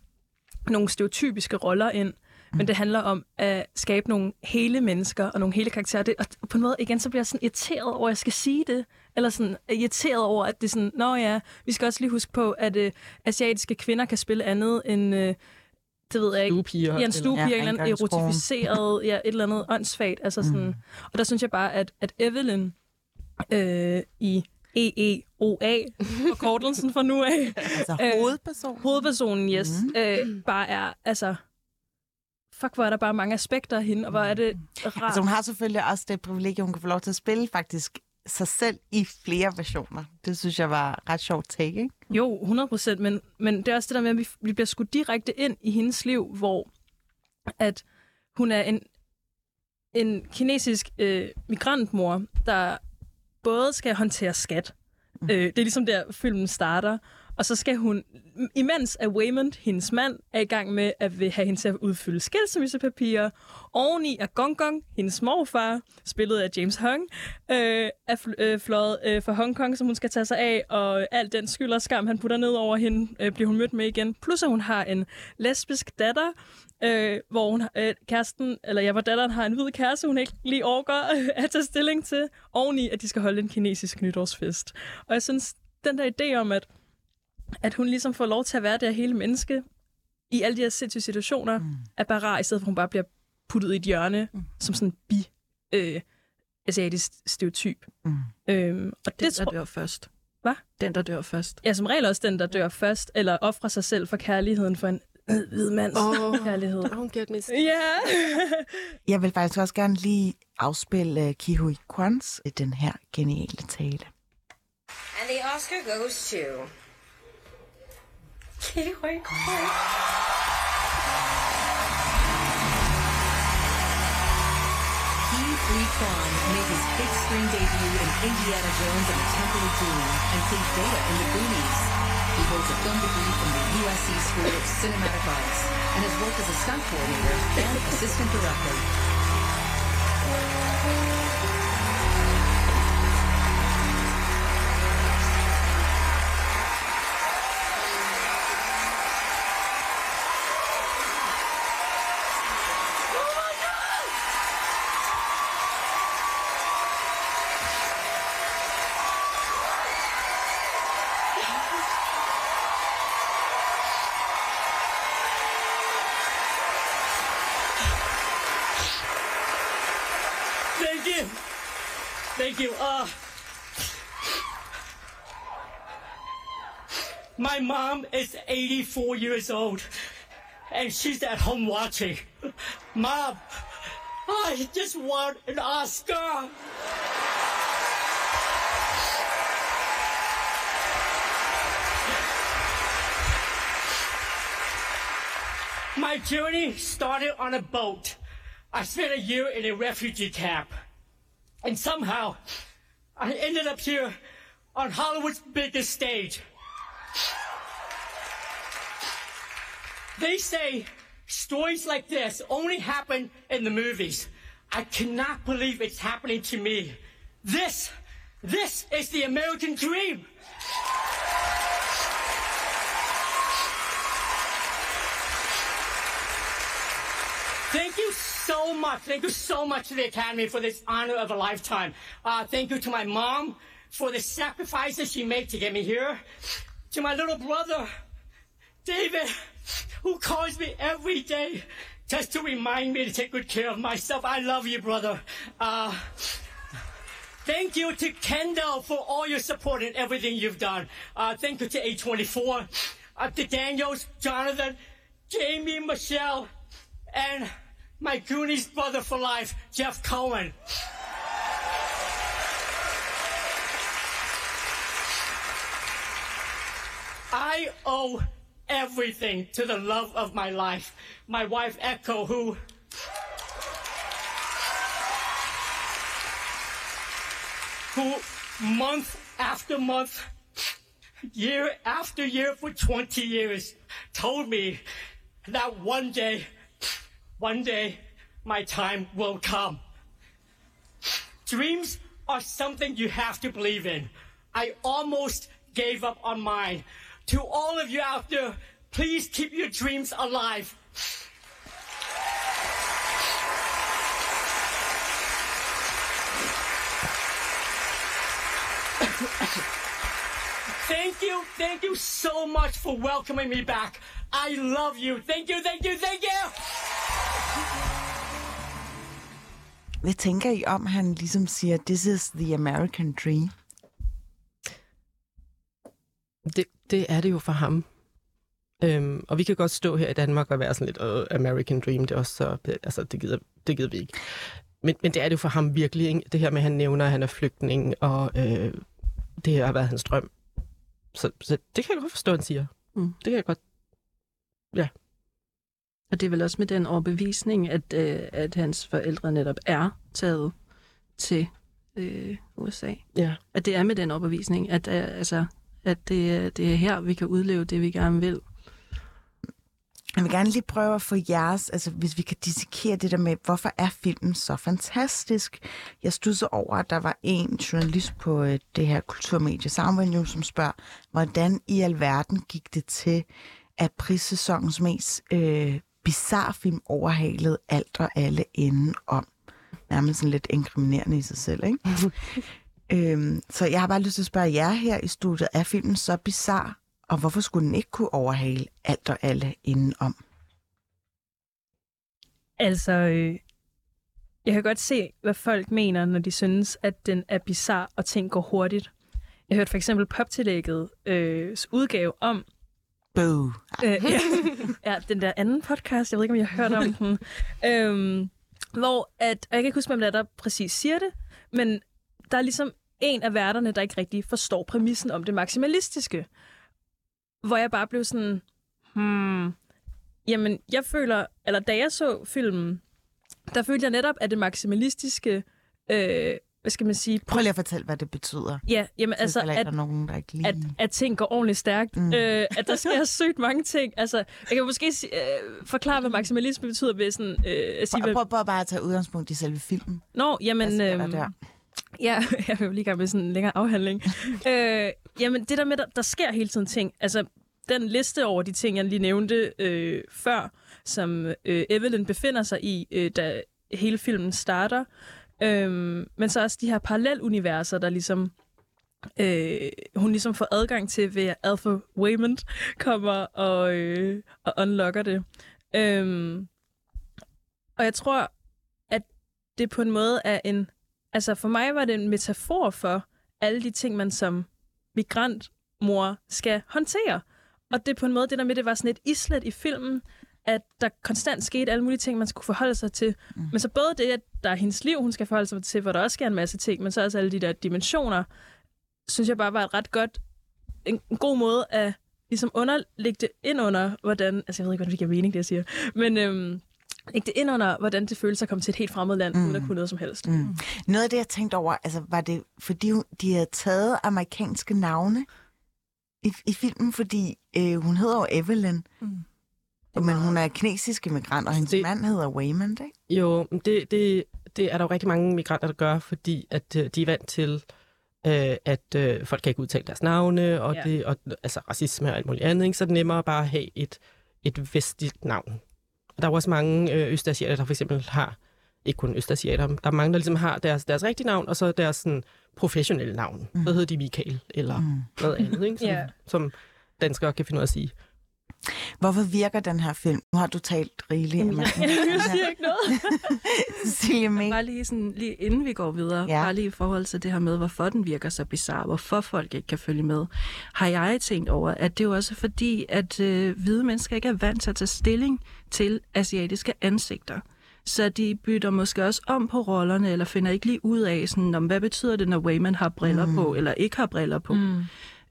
H: nogle stereotypiske roller ind, mm. Men det handler om at skabe nogle hele mennesker og nogle hele karakterer. Det, og på en måde, igen, så bliver jeg sådan irriteret over, at jeg skal sige det, eller sådan irriteret over, at det er sådan, nå ja, vi skal også lige huske på, at øh, asiatiske kvinder kan spille andet end... Øh, det ved jeg ikke.
G: Stuepiger.
H: Ja, en stuepige, ja, eller andet erotificeret, ja, et eller andet åndssvagt. Altså sådan. Mm. Og der synes jeg bare, at, at Evelyn øh, i EEOA, forkortelsen for nu af.
E: altså øh, hovedpersonen.
H: hovedpersonen, yes. Mm. Øh, bare er, altså, fuck, hvor er der bare mange aspekter af hende, og hvor er det rart.
E: Altså, hun har selvfølgelig også det privilegie, hun kan få lov til at spille faktisk sig selv i flere versioner. Det synes jeg var ret sjovt take, ikke?
H: Jo, 100 procent, men, men det er også det der med, at vi, vi bliver skudt direkte ind i hendes liv, hvor at hun er en, en kinesisk øh, migrantmor, der både skal håndtere skat. Mm. Øh, det er ligesom der, filmen starter. Og så skal hun, imens at Waymond, hendes mand, er i gang med at vil have hende til at udfylde skilsmissepapirer. Oveni er Gong Gong, hendes morfar, spillet af James Hong, øh, er fl- øh, fløjet øh, fra Hongkong, som hun skal tage sig af, og alt den skyld og skam, han putter ned over hende, øh, bliver hun mødt med igen. Plus at hun har en lesbisk datter, øh, hvor hun, øh, kæresten, eller ja, hvor datteren har en hvid kæreste, hun ikke lige overgår øh, at tage stilling til, oveni at de skal holde en kinesisk nytårsfest. Og jeg synes, den der idé om, at, at hun ligesom får lov til at være det hele menneske, i alle de her sindssyge situationer, mm. er bare rar, i stedet for at hun bare bliver puttet i et hjørne, mm. som sådan en bi, øh, asiatisk stereotyp. Mm.
F: Øhm, og det, det tror... det var først.
H: Hvad?
F: Den, der dør først.
H: Ja, som regel også den, der dør først, eller offrer sig selv for kærligheden for en øh, hvid mands
G: Åh.
H: kærlighed.
G: Don't get me
H: Ja.
E: Jeg vil faktisk også gerne lige afspille uh, Kihui Kwans i den her geniale tale.
A: And the Oscar goes to.
I: Huy Quan made his big screen debut in Indiana Jones and the Temple of Doom and played Data in The Goonies. He holds a film degree from the USC School of Cinematic Arts and has worked as a stunt coordinator and assistant director.
J: My mom is 84 years old, and she's at home watching. Mom, I just want an Oscar. My journey started on a boat. I spent a year in a refugee camp. And somehow, I ended up here on Hollywood's biggest stage. They say stories like this only happen in the movies. I cannot believe it's happening to me. This, this is the American dream. Thank you so much. Thank you so much to the Academy for this honor of a lifetime. Uh, thank you to my mom for the sacrifices she made to get me here. To my little brother, David, who calls me every day just to remind me to take good care of myself. I love you, brother. Uh, thank you to Kendall for all your support and everything you've done. Uh, thank you to A24, uh, to Daniels, Jonathan, Jamie, Michelle, and my Goonies brother for life, Jeff Cohen. I owe everything to the love of my life, my wife Echo, who who month after month, year after year for 20 years told me that one day, one day my time will come. Dreams are something you have to believe in. I almost gave up on mine. To all of you out there, please keep your dreams alive. Thank you, thank you so much for welcoming me back. I love you. Thank you, thank you, thank you.
E: Hvad tænker I om, han ligesom siger, this is the American dream?
G: Det, det er det jo for ham. Øhm, og vi kan godt stå her i Danmark og være sådan lidt, uh, American Dream, det er også så, altså det gider, det gider vi ikke. Men, men det er det jo for ham virkelig, ikke? det her med, at han nævner, at han er flygtning, og øh, det har været hans drøm. Så, så det kan jeg godt forstå, han siger.
F: Mm.
G: Det kan jeg godt.
F: Og det er vel også med den overbevisning, at, øh, at hans forældre netop er taget til øh, USA.
G: Ja.
F: At det er med den overbevisning, at, øh, altså, at det, er- det er her, vi kan udleve det, vi gerne vil.
E: Jeg vil gerne lige prøve at få jeres, altså hvis vi kan dissekere det der med, hvorfor er filmen så fantastisk? Jeg studsede over, at der var en journalist på øh, det her kulturmedie Soundwave News, som spørger, hvordan i alverden gik det til, at prissæsonens mest øh, bizarre film overhalede alt og alle inden om. Nærmest sådan lidt inkriminerende i sig selv, ikke? øhm, så jeg har bare lyst til at spørge jer her i studiet, er filmen så bizarre, og hvorfor skulle den ikke kunne overhale alt og alle indenom?
H: Altså, øh, jeg kan godt se, hvad folk mener, når de synes, at den er bizar og ting går hurtigt. Jeg hørte for eksempel poptillægget øh, udgave om,
E: Boo.
H: øh, ja, ja, den der anden podcast, jeg ved ikke, om jeg har hørt om den, øhm, hvor at, og jeg kan ikke huske, hvem det er, der præcis siger det, men der er ligesom en af værterne, der ikke rigtig forstår præmissen om det maksimalistiske. Hvor jeg bare blev sådan, hmm, jamen, jeg føler, eller da jeg så filmen, der følte jeg netop, at det maksimalistiske, øh, hvad skal man sige,
E: Prøv lige at fortælle, hvad det betyder.
H: ja, jamen altså,
E: altså, at, der er nogen, der ikke lige...
H: at, at ting går ordentligt stærkt.
E: Mm.
H: Øh, at der sker sygt mange ting. Altså, jeg kan måske øh, forklare, hvad maksimalisme betyder ved sådan, øh, at sige,
E: Prøv,
H: hvad...
E: prøv, prøv bare at tage udgangspunkt i selve filmen.
H: Nå, jamen...
E: Altså, der?
H: Ja, jeg jo lige gang med sådan en længere afhandling. øh, jamen, det der med, der, der sker hele tiden ting. Altså, den liste over de ting, jeg lige nævnte øh, før, som øh, Evelyn befinder sig i, øh, da hele filmen starter. Øh, men så også de her paralleluniverser, der ligesom øh, hun ligesom får adgang til ved at Alpha Waymond kommer og, øh, og unlocker det. Øh, og jeg tror, at det på en måde er en Altså for mig var det en metafor for alle de ting, man som migrantmor skal håndtere. Og det på en måde det der med, det var sådan et islet i filmen, at der konstant skete alle mulige ting, man skulle forholde sig til. Mm. Men så både det, at der er hendes liv, hun skal forholde sig til, hvor der også sker en masse ting, men så også alle de der dimensioner, synes jeg bare var et ret godt, en, en god måde at ligesom underlægge det ind under, hvordan, altså jeg ved ikke, hvordan det giver mening, det jeg siger, men øhm, lægge det ind under, hvordan det føles at komme til et helt fremmed land, mm. uden at kunne noget som helst.
E: Mm. Noget af det, jeg tænkte over, altså, var det, fordi hun- de havde taget amerikanske navne i, i filmen, fordi øh, hun hedder jo Evelyn,
H: Mm.
E: men hun er kinesisk immigrant, og hendes
G: Det-
E: mand hedder Waymond, ikke?
G: Jo, det, det, det er der jo rigtig mange migranter, der gør, fordi at øh, de er vant til, øh, at øh, folk kan ikke udtale deres navne, og,
H: Ja.
G: det, og altså racisme og alt muligt andet, ikke? så er det nemmere bare at have et, et vestligt navn. Og der er jo også mange øh, østasiater, der for eksempel har, ikke kun østasiater, der er mange, der ligesom har deres, deres rigtige navn, og så deres sådan, professionelle navn. Mm. Så hedder de Michael, eller mm. noget andet, ikke? Som,
H: Ja.
G: som danskere kan finde ud af at sige.
E: Hvorfor virker den her film? Nu har du talt rigeligt.
H: Jamen, jeg, jeg siger ikke noget.
E: Cecilie May.
F: Bare lige, sådan, lige inden vi går videre,
E: Ja.
F: ja. bare lige i forhold til det her med, hvorfor den virker så bizarre, hvorfor folk ikke kan følge med, har jeg tænkt over, at det er jo også fordi, at øh, hvide mennesker ikke er vant til at tage stilling til asiatiske ansigter. Så de bytter måske også om på rollerne, eller finder ikke lige ud af, sådan, om, hvad betyder det, når Wayman har briller mm. på, eller ikke har briller på. Mm.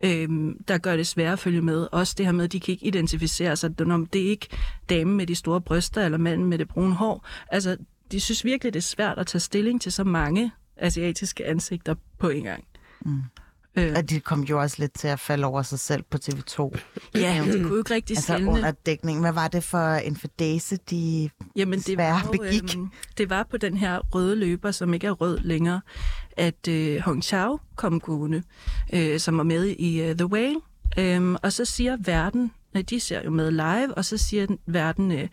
F: Øhm, der gør det svært at følge med. Også det her med, at de kan ikke identificere sig. Det er- Det er ikke damen med de store bryster, eller manden med det brune hår. Altså, de synes virkelig, det er svært at tage stilling til så mange asiatiske ansigter på en gang.
E: Mm.
F: Øh,
E: Og de kom jo også lidt til at falde over sig selv på TV2.
F: ja, de kunne jo ikke rigtig
E: Altså
F: skelne.
E: under dækning. Hvad var det for en fordase, de
F: Jamen, det var,
E: begik?
F: øhm, det var på den her røde løber, som ikke er rød længere, at øh, Hong Chao kom gående, øh, som var med i øh, The Whale. Øhm, og så siger verden, øh, de ser jo med live, og så siger den, verden, øh,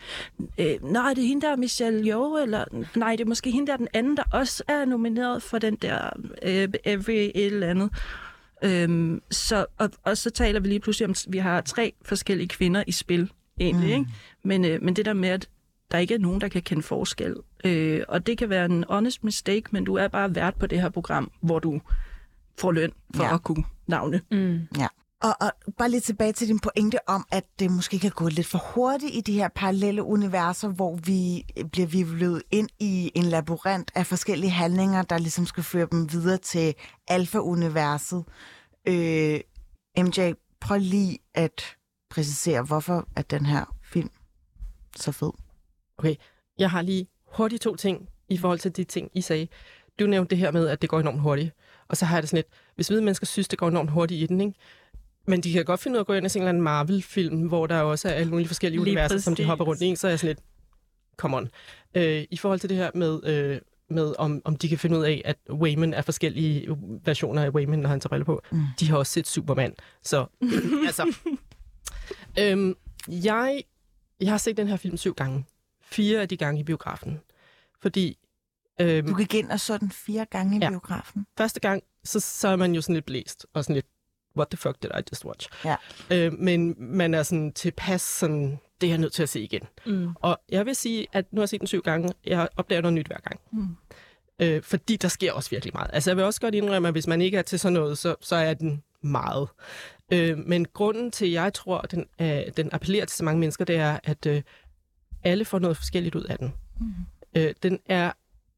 F: øh, nej, det er hende der, Michelle Yeoh, eller nej, det er måske hende der, den anden, der også er nomineret for den der øh, Every et eller andet. Øhm, så, og, og så taler vi lige pludselig om, at vi har tre forskellige kvinder i spil, egentlig. Mm. Ikke? Men, øh, men det der med, at der ikke er nogen, der kan kende forskel. Øh, og det kan være en honest mistake, men du er bare vært på det her program, hvor du får løn for
E: Ja.
F: at kunne navne.
H: Mm.
E: Ja. Og, og bare lige tilbage til din pointe om, at det måske kan gå lidt for hurtigt i de her parallelle universer, hvor vi bliver vivlet ind i en labyrint af forskellige handlinger, der ligesom skal føre dem videre til alfa-universet. Øh, MJ, prøv lige at præcisere, hvorfor er den her film så fed?
G: Okay, jeg har lige hurtigt to ting i forhold til de ting, I sagde. Du nævnte det her med, at det går enormt hurtigt. Og så har jeg det sådan lidt, hvis hvide mennesker synes, det går enormt hurtigt i den, ikke? Men de kan godt finde ud af at gå ind og se en eller anden Marvel-film, hvor der også er alle mulige forskellige
H: Lige
G: universer, som de
H: præcis.
G: hopper rundt i, så er jeg sådan lidt, come on. Øh, I forhold til det her med, øh, med om, om de kan finde ud af, at Wayman er forskellige versioner af Wayman, når han tager briller på. Mm. De har også set Superman. Så, altså... øhm, jeg, jeg har set den her film syv gange. Fire af de gange i biografen. Fordi øhm,
E: Du gik ind og så den fire gange i
G: Ja.
E: biografen.
G: første gang, så, så er man jo sådan lidt blæst, og sådan lidt, what the fuck did I just watch?
E: Ja.
G: Øh, men man er sådan tilpas, sådan, det er jeg nødt til at se igen.
H: Mm.
G: Og jeg vil sige, at nu har jeg set den syv gange, jeg opdager noget nyt hver gang.
F: Mm.
G: Øh, fordi der sker også virkelig meget. Altså jeg vil også godt indrømme, at hvis man ikke er til sådan noget, så, så er den meget. Øh, men grunden til, at jeg tror, at den, øh, den appellerer til så mange mennesker, det er, at øh, alle får noget forskelligt ud af den. Mm. Øh, den er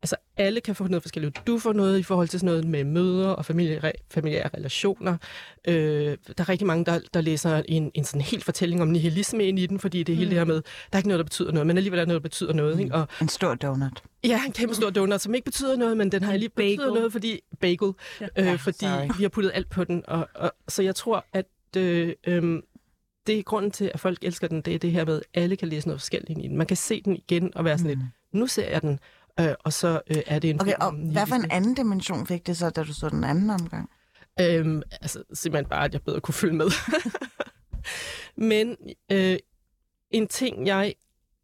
G: altså alle kan få noget forskelligt. Du får noget i forhold til sådan noget med møder og familie, familiære relationer. Øh, der er rigtig mange, der, der læser en, en sådan helt fortælling om nihilisme ind i den, fordi det er hele mm. det her med, der er ikke noget, der betyder noget, men alligevel er der noget, der betyder noget. Mm. Ikke? Og,
E: en stor donut.
G: Ja, en kæmpe stor donut, som ikke betyder noget, men den har lige betyder noget, fordi bagel, ja. øh, fordi Sorry. vi har puttet alt på den. Og, og, så jeg tror, at øh, øh, det er grunden til, at folk elsker den, det er det her med, at alle kan læse noget forskelligt ind i den. Man kan se den igen og være sådan mm. lidt, nu ser jeg den, øh, og så øh, er det en...
E: Okay, og hvad for en anden dimension fik det så, da du så den anden omgang?
G: Øhm, altså simpelthen bare, at jeg bedre kunne følge med. Men øh, en ting, jeg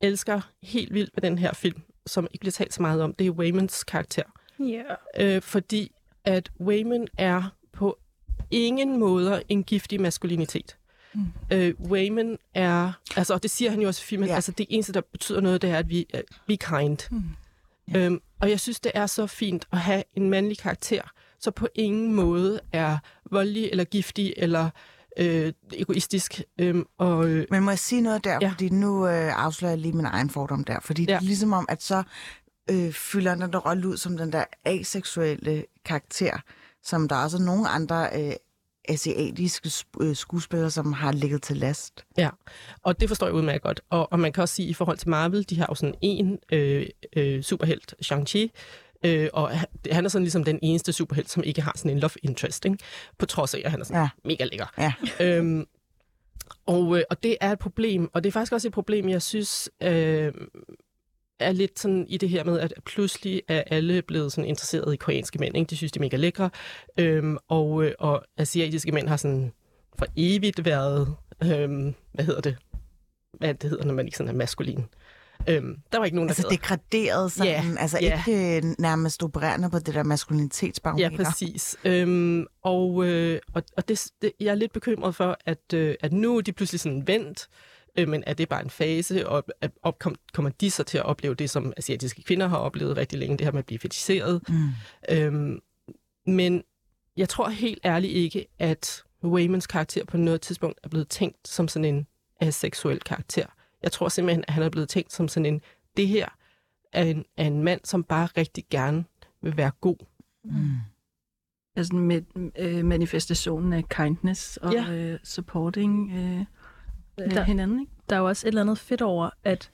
G: elsker helt vildt ved den her film, som ikke bliver talt så meget om, det er Waymans karakter.
H: Ja.
G: Yeah. Øh, fordi at Wayman er på ingen måder en giftig maskulinitet. Mm. Øh, Wayman er, altså, og det siger han jo også i filmen, ja. altså det eneste, der betyder noget, det er, at vi er be kind. Mm. Ja. Øhm, og jeg synes, det er så fint at have en mandlig karakter, så på ingen måde er voldelig eller giftig eller øh, egoistisk. Øhm, og, øh,
E: Men må jeg sige noget der, ja. fordi nu øh, afslører jeg lige min egen fordom der, fordi ja. det er ligesom om, at så øh, fylder den der rolle ud som den der aseksuelle karakter, som der også er nogle andre øh, asiatiske øh, skuespillere, som har ligget til last.
G: Ja, og det forstår jeg udmærket godt. Og, og man kan også sige, i forhold til Marvel, de har jo sådan en øh, øh, superhelt, Shang-Chi, øh, og han er sådan ligesom den eneste superhelt, som ikke har sådan en love interest, ikke? på trods af, at han er sådan ja. mega lækker.
E: Ja.
G: Øhm, og, øh, og det er et problem, og det er faktisk også et problem, jeg synes, øh, er lidt sådan i det her med, at pludselig er alle blevet sådan interesseret i koreanske mænd. Ikke? De synes, de er mega lækre. Øhm, og, øh, og asiatiske mænd har sådan for evigt været, øhm, hvad hedder det? Hvad det hedder, når man ikke sådan er maskulin. Øhm, der var ikke nogen, der
E: Altså degraderet sådan, yeah, altså yeah. ikke øh, nærmest opererende på det der maskulinitetsbarometer.
G: Ja, præcis. Øhm, og øh, og, og det, det, jeg er lidt bekymret for, at, øh, at nu er de pludselig sådan vendt, øh, men er det bare en fase, og op, kom, kommer de så til at opleve det, som asiatiske kvinder har oplevet rigtig længe, det her med at blive fetiseret. Mm. Øhm, men jeg tror helt ærligt ikke, at Waymans karakter på noget tidspunkt er blevet tænkt som sådan en aseksuel karakter. Jeg tror simpelthen, at han er blevet tænkt som sådan en, det her er en, er en mand, som bare rigtig gerne vil være god. Mm.
F: Altså med øh, manifestationen af kindness og ja. øh, supporting øh, der, hinanden. Ikke?
H: Der er jo også et eller andet fedt over, at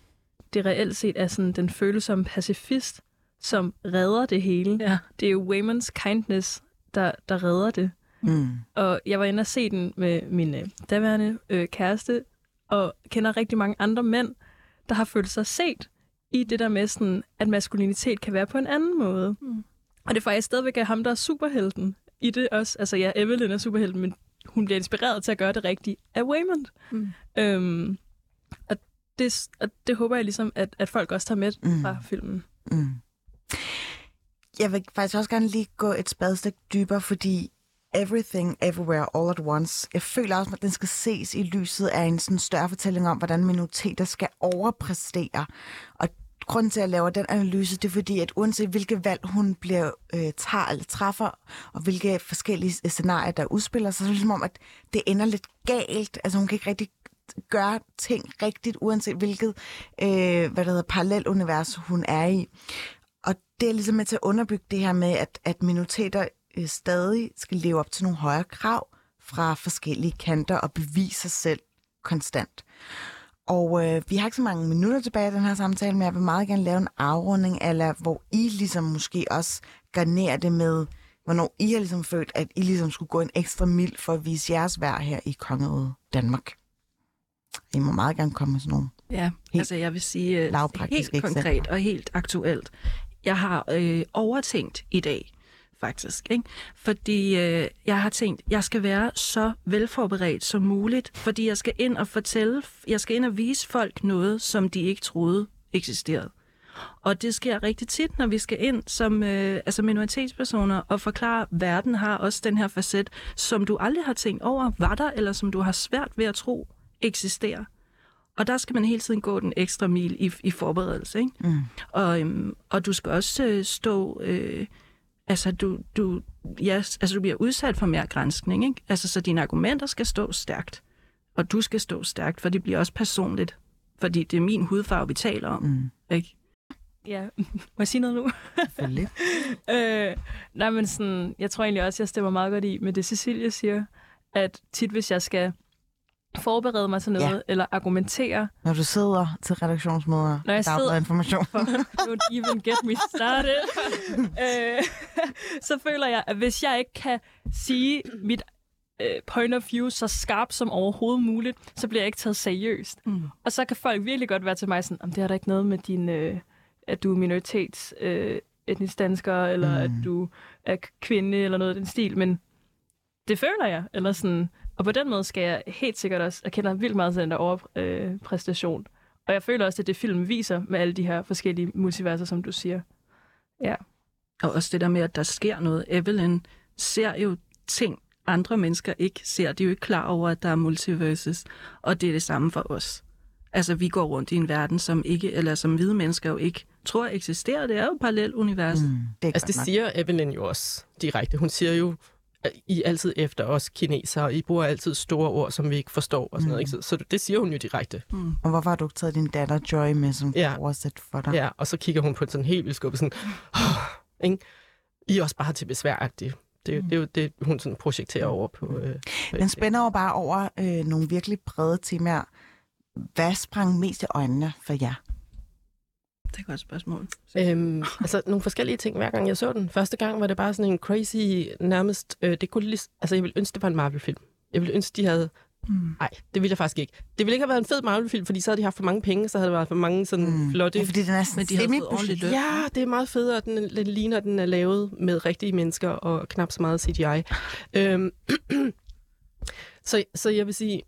H: det reelt set er sådan den følsomme pacifist, som redder det hele.
F: Ja.
H: Det er jo Waymans kindness, der, der redder det. Mm. Og jeg var inde og se den med min øh, daværende øh, kæreste, og kender rigtig mange andre mænd, der har følt sig set i det der med, sådan, at maskulinitet kan være på en anden måde. Mm. Og det er faktisk stadigvæk ham, der er superhelten i det også. Altså ja, Evelyn er superhelten, men hun bliver inspireret til at gøre det rigtige af Waymond. Mm. Øhm, og, det, og det håber jeg ligesom, at, at folk også tager med mm. fra filmen. Mm.
E: Jeg vil faktisk også gerne lige gå et spadestik dybere, fordi Everything, Everywhere, All at Once. Jeg føler også, at den skal ses i lyset af en sådan større fortælling om, hvordan minoriteter skal overpræstere. Og grunden til, at jeg laver den analyse, det er fordi, at uanset hvilke valg hun bliver, øh, tager eller træffer, og hvilke forskellige scenarier, der udspiller sig, så er det som om, at det ender lidt galt. Altså hun kan ikke rigtig gøre ting rigtigt, uanset hvilket øh, hvad der hedder, parallelunivers hun er i. Og det er ligesom med til at underbygge det her med, at, at minoriteter øh, stadig skal leve op til nogle højere krav fra forskellige kanter og bevise sig selv konstant. Og øh, vi har ikke så mange minutter tilbage i den her samtale, men jeg vil meget gerne lave en afrunding, eller hvor I ligesom måske også garnerer det med, hvornår I har ligesom følt, at I ligesom skulle gå en ekstra mil for at vise jeres værd her i Kongeriget Danmark. I må meget gerne komme med sådan nogle
F: Ja, helt altså jeg vil sige øh, helt konkret eksempler. og helt aktuelt. Jeg har øh, overtænkt i dag, faktisk. Ikke? Fordi øh, jeg har tænkt, jeg skal være så velforberedt som muligt, fordi jeg skal ind og fortælle, jeg skal ind og vise folk noget, som de ikke troede eksisterede. Og det sker rigtig tit, når vi skal ind som øh, altså minoritetspersoner og forklare, at verden har også den her facet, som du aldrig har tænkt over, var der, eller som du har svært ved at tro eksisterer. og der skal man hele tiden gå den ekstra mil i, i forberedelse. Ikke?
E: Mm.
F: Og, øhm, og du skal også øh, stå... Øh, altså, du, du, ja, altså, du bliver udsat for mere grænskning. Ikke? Altså, så dine argumenter skal stå stærkt. Og du skal stå stærkt, for det bliver også personligt. Fordi det er min hudfarve, vi taler om.
E: Mm.
F: Ikke?
H: Ja, må jeg sige noget nu?
E: Selvfølgelig.
H: øh, nej, men sådan, jeg tror egentlig også, jeg stemmer meget godt i med det, Cecilie siger, at tit, hvis jeg skal forberede mig til noget,
E: Ja.
H: eller argumentere,
E: Når du sidder til redaktionsmøder,
H: Når jeg
E: der er
H: sidder-
E: information.
H: don't even get me started, øh, så føler jeg, at hvis jeg ikke kan sige mit øh, point of view så skarpt som overhovedet muligt, så bliver jeg ikke taget seriøst.
F: Mm.
H: Og så kan folk virkelig godt være til mig sådan, om det er der ikke noget med din, øh, at du er minoritets øh, etnisk dansker, eller
E: Mm.
H: at du er kvinde, eller noget af den stil, men det føler jeg, eller sådan, og på den måde skal jeg helt sikkert også, jeg kender vildt meget til den der overpræstation, øh, præstation. og jeg føler også, at det film viser med alle de her forskellige multiverser, som du siger. Ja.
F: Og også det der med, at der sker noget. Evelyn ser jo ting, andre mennesker ikke ser. De er jo ikke klar over, at der er multiverses. Og det er det samme for os. Altså, vi går rundt i en verden, som ikke, eller som hvide mennesker jo ikke tror eksisterer. Det er jo et parallelt univers. Mm.
E: Det
G: Altså, det
E: nok.
G: siger Evelyn jo også direkte. Hun siger jo, I er altid efter os kinesere. I bruger altid store ord, som vi ikke forstår og sådan noget. Ikke? Så, så det siger hun jo direkte.
E: Og hvorfor har du ikke taget din datter Joy med, som
G: Ja.
E: oversæt for dig?
G: Ja, og så kigger hun på sådan helt vildt skub, sådan, oh, ikke? I er også bare til besværagtige. Det, jo- det er jo det, hun sådan projekterer over på... Øh, på
E: Den spænder jo bare over øh, nogle virkelig brede temaer. Hvad sprang mest i øjnene for jer?
F: Det er et godt spørgsmål.
G: Øhm, altså nogle forskellige ting, hver gang jeg så den. Første gang var det bare sådan en crazy, nærmest... Øh, det kunne lige, altså, jeg ville ønske, det var en Marvel-film. Jeg ville ønske, de havde...
F: Mm.
G: Nej, det ville jeg faktisk ikke. Det ville ikke have været en fed Marvel-film, fordi så havde de haft for mange penge, så havde der været for mange sådan mm. flotte...
E: Ja, fordi den er sådan
F: de ordentligt løn.
G: Ja, det er meget federe. Den, den ligner, den er lavet med rigtige mennesker og knap så meget CGI. Øhm, så, så jeg vil sige,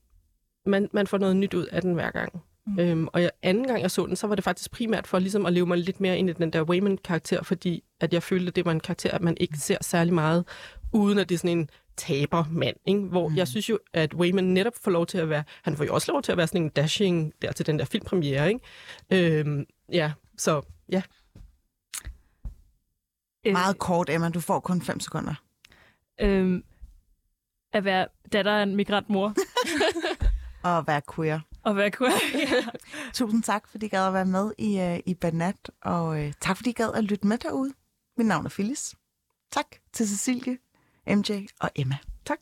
G: man, man får noget nyt ud af den hver gang. Mm. Øhm, og jeg, anden gang jeg så den, så var det faktisk primært for ligesom at leve mig lidt mere ind i den der Wayman-karakter, fordi at jeg følte, at det var en karakter, at man ikke ser særlig meget, uden at det er sådan en tabermand. Ikke? Hvor mm. jeg synes jo, at Wayman netop får lov til at være, han får jo også lov til at være sådan en dashing der til den der filmpremiere. Ikke? Øhm, ja, så ja.
E: Meget kort, Emma. Du får kun 5 sekunder.
H: Øhm, at være datter af en migrantmor.
E: Og være queer.
H: Og være queer. ja.
E: Tusind tak, fordi I gad at være med i, uh, i Banat. Og uh, tak, fordi I gad at lytte med derude. Mit navn er Phyllis. Tak til Cecilie, MJ og Emma.
G: Tak.